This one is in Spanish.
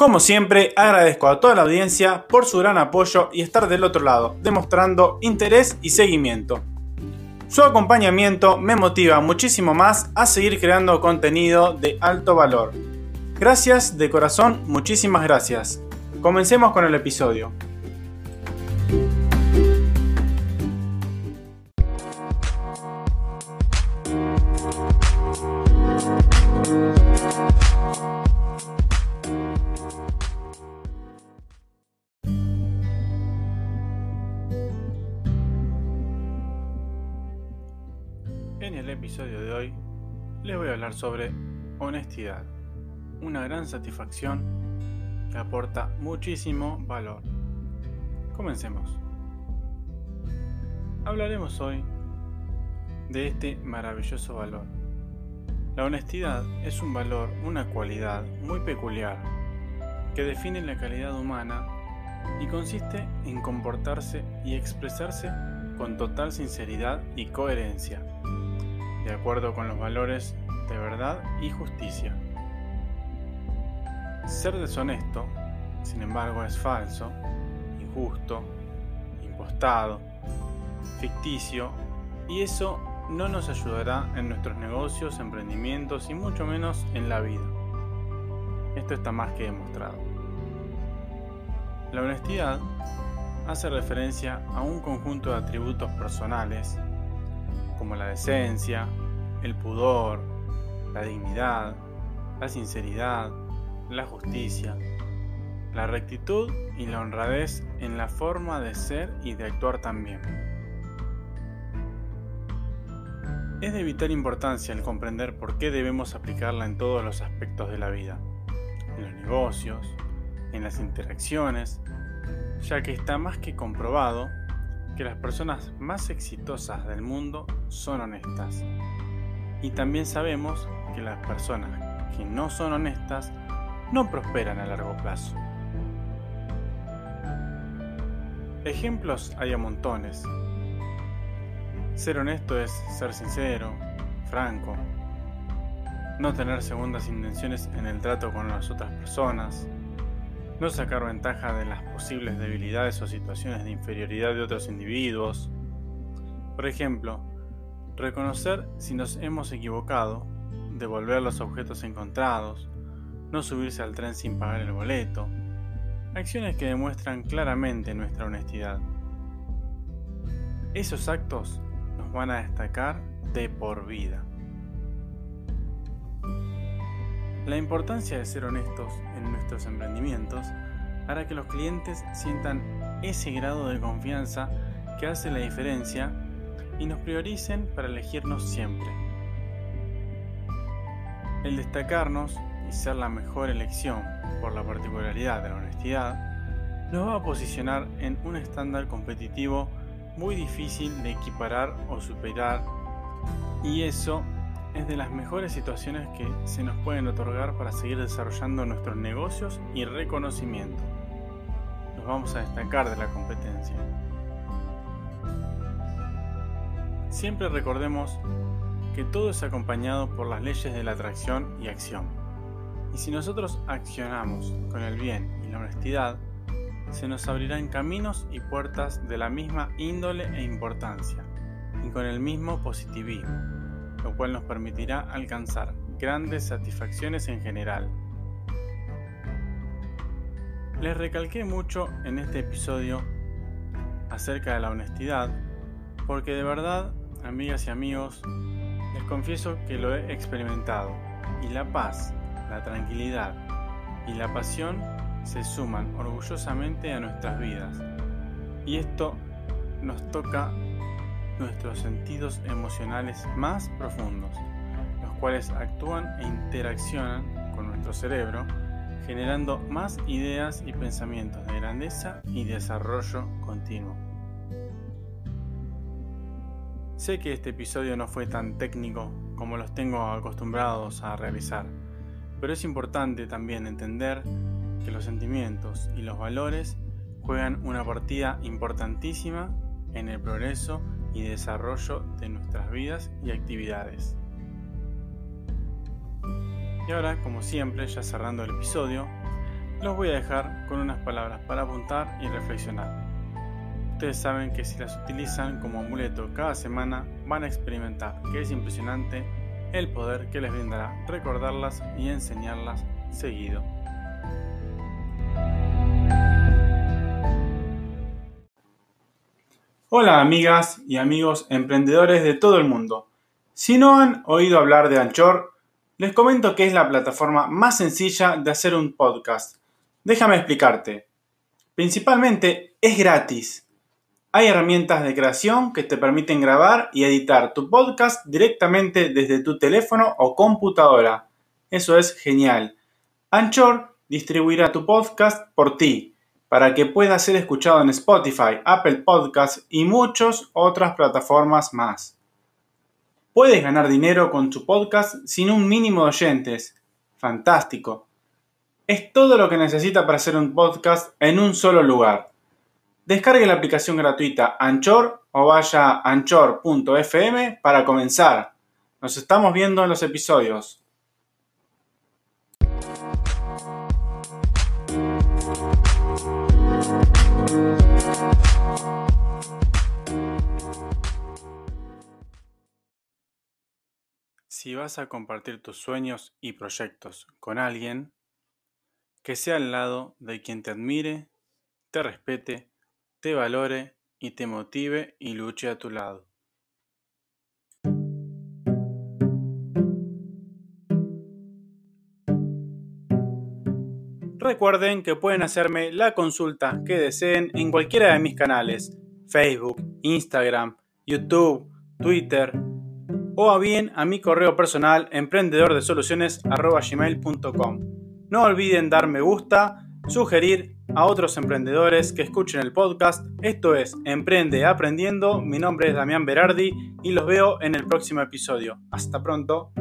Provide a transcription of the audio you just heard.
Como siempre, agradezco a toda la audiencia por su gran apoyo y estar del otro lado, demostrando interés y seguimiento. Su acompañamiento me motiva muchísimo más a seguir creando contenido de alto valor. Gracias de corazón, muchísimas gracias. Comencemos con el episodio. En el episodio de hoy les voy a hablar sobre honestidad, una gran satisfacción que aporta muchísimo valor. Comencemos. Hablaremos hoy de este maravilloso valor. La honestidad es un valor, una cualidad muy peculiar que define la calidad humana y consiste en comportarse y expresarse con total sinceridad y coherencia de acuerdo con los valores de verdad y justicia. Ser deshonesto, sin embargo, es falso, injusto, impostado, ficticio, y eso no nos ayudará en nuestros negocios, emprendimientos y mucho menos en la vida. Esto está más que demostrado. La honestidad hace referencia a un conjunto de atributos personales como la decencia, el pudor, la dignidad, la sinceridad, la justicia, la rectitud y la honradez en la forma de ser y de actuar también. Es de vital importancia el comprender por qué debemos aplicarla en todos los aspectos de la vida, en los negocios, en las interacciones, ya que está más que comprobado que las personas más exitosas del mundo son honestas. Y también sabemos que las personas que no son honestas no prosperan a largo plazo. Ejemplos hay a montones. Ser honesto es ser sincero, franco, no tener segundas intenciones en el trato con las otras personas, no sacar ventaja de las posibles debilidades o situaciones de inferioridad de otros individuos. Por ejemplo, reconocer si nos hemos equivocado, devolver los objetos encontrados, no subirse al tren sin pagar el boleto, acciones que demuestran claramente nuestra honestidad. Esos actos nos van a destacar de por vida. La importancia de ser honestos en nuestros emprendimientos hará que los clientes sientan ese grado de confianza que hace la diferencia y nos prioricen para elegirnos siempre. El destacarnos y ser la mejor elección por la particularidad de la honestidad nos va a posicionar en un estándar competitivo muy difícil de equiparar o superar y eso es de las mejores situaciones que se nos pueden otorgar para seguir desarrollando nuestros negocios y reconocimiento. Nos vamos a destacar de la competencia. Siempre recordemos que todo es acompañado por las leyes de la atracción y acción. Y si nosotros accionamos con el bien y la honestidad, se nos abrirán caminos y puertas de la misma índole e importancia, y con el mismo positivismo lo cual nos permitirá alcanzar grandes satisfacciones en general. Les recalqué mucho en este episodio acerca de la honestidad, porque de verdad, amigas y amigos, les confieso que lo he experimentado y la paz, la tranquilidad y la pasión se suman orgullosamente a nuestras vidas. Y esto nos toca nuestros sentidos emocionales más profundos, los cuales actúan e interaccionan con nuestro cerebro, generando más ideas y pensamientos de grandeza y desarrollo continuo. Sé que este episodio no fue tan técnico como los tengo acostumbrados a realizar, pero es importante también entender que los sentimientos y los valores juegan una partida importantísima en el progreso y desarrollo de nuestras vidas y actividades. Y ahora, como siempre, ya cerrando el episodio, los voy a dejar con unas palabras para apuntar y reflexionar. Ustedes saben que si las utilizan como amuleto cada semana van a experimentar que es impresionante el poder que les brindará recordarlas y enseñarlas seguido. Hola amigas y amigos emprendedores de todo el mundo. Si no han oído hablar de Anchor, les comento que es la plataforma más sencilla de hacer un podcast. Déjame explicarte. Principalmente es gratis. Hay herramientas de creación que te permiten grabar y editar tu podcast directamente desde tu teléfono o computadora. Eso es genial. Anchor distribuirá tu podcast por ti para que pueda ser escuchado en Spotify, Apple Podcasts y muchas otras plataformas más. Puedes ganar dinero con tu podcast sin un mínimo de oyentes. Fantástico. Es todo lo que necesita para hacer un podcast en un solo lugar. Descargue la aplicación gratuita Anchor o vaya a anchor.fm para comenzar. Nos estamos viendo en los episodios. Si vas a compartir tus sueños y proyectos con alguien, que sea al lado de quien te admire, te respete, te valore y te motive y luche a tu lado. Recuerden que pueden hacerme la consulta que deseen en cualquiera de mis canales, Facebook, Instagram, YouTube, Twitter, o bien a mi correo personal emprendedordesoluciones.gmail.com. No olviden dar me gusta, sugerir a otros emprendedores que escuchen el podcast. Esto es Emprende Aprendiendo. Mi nombre es Damián Berardi y los veo en el próximo episodio. Hasta pronto.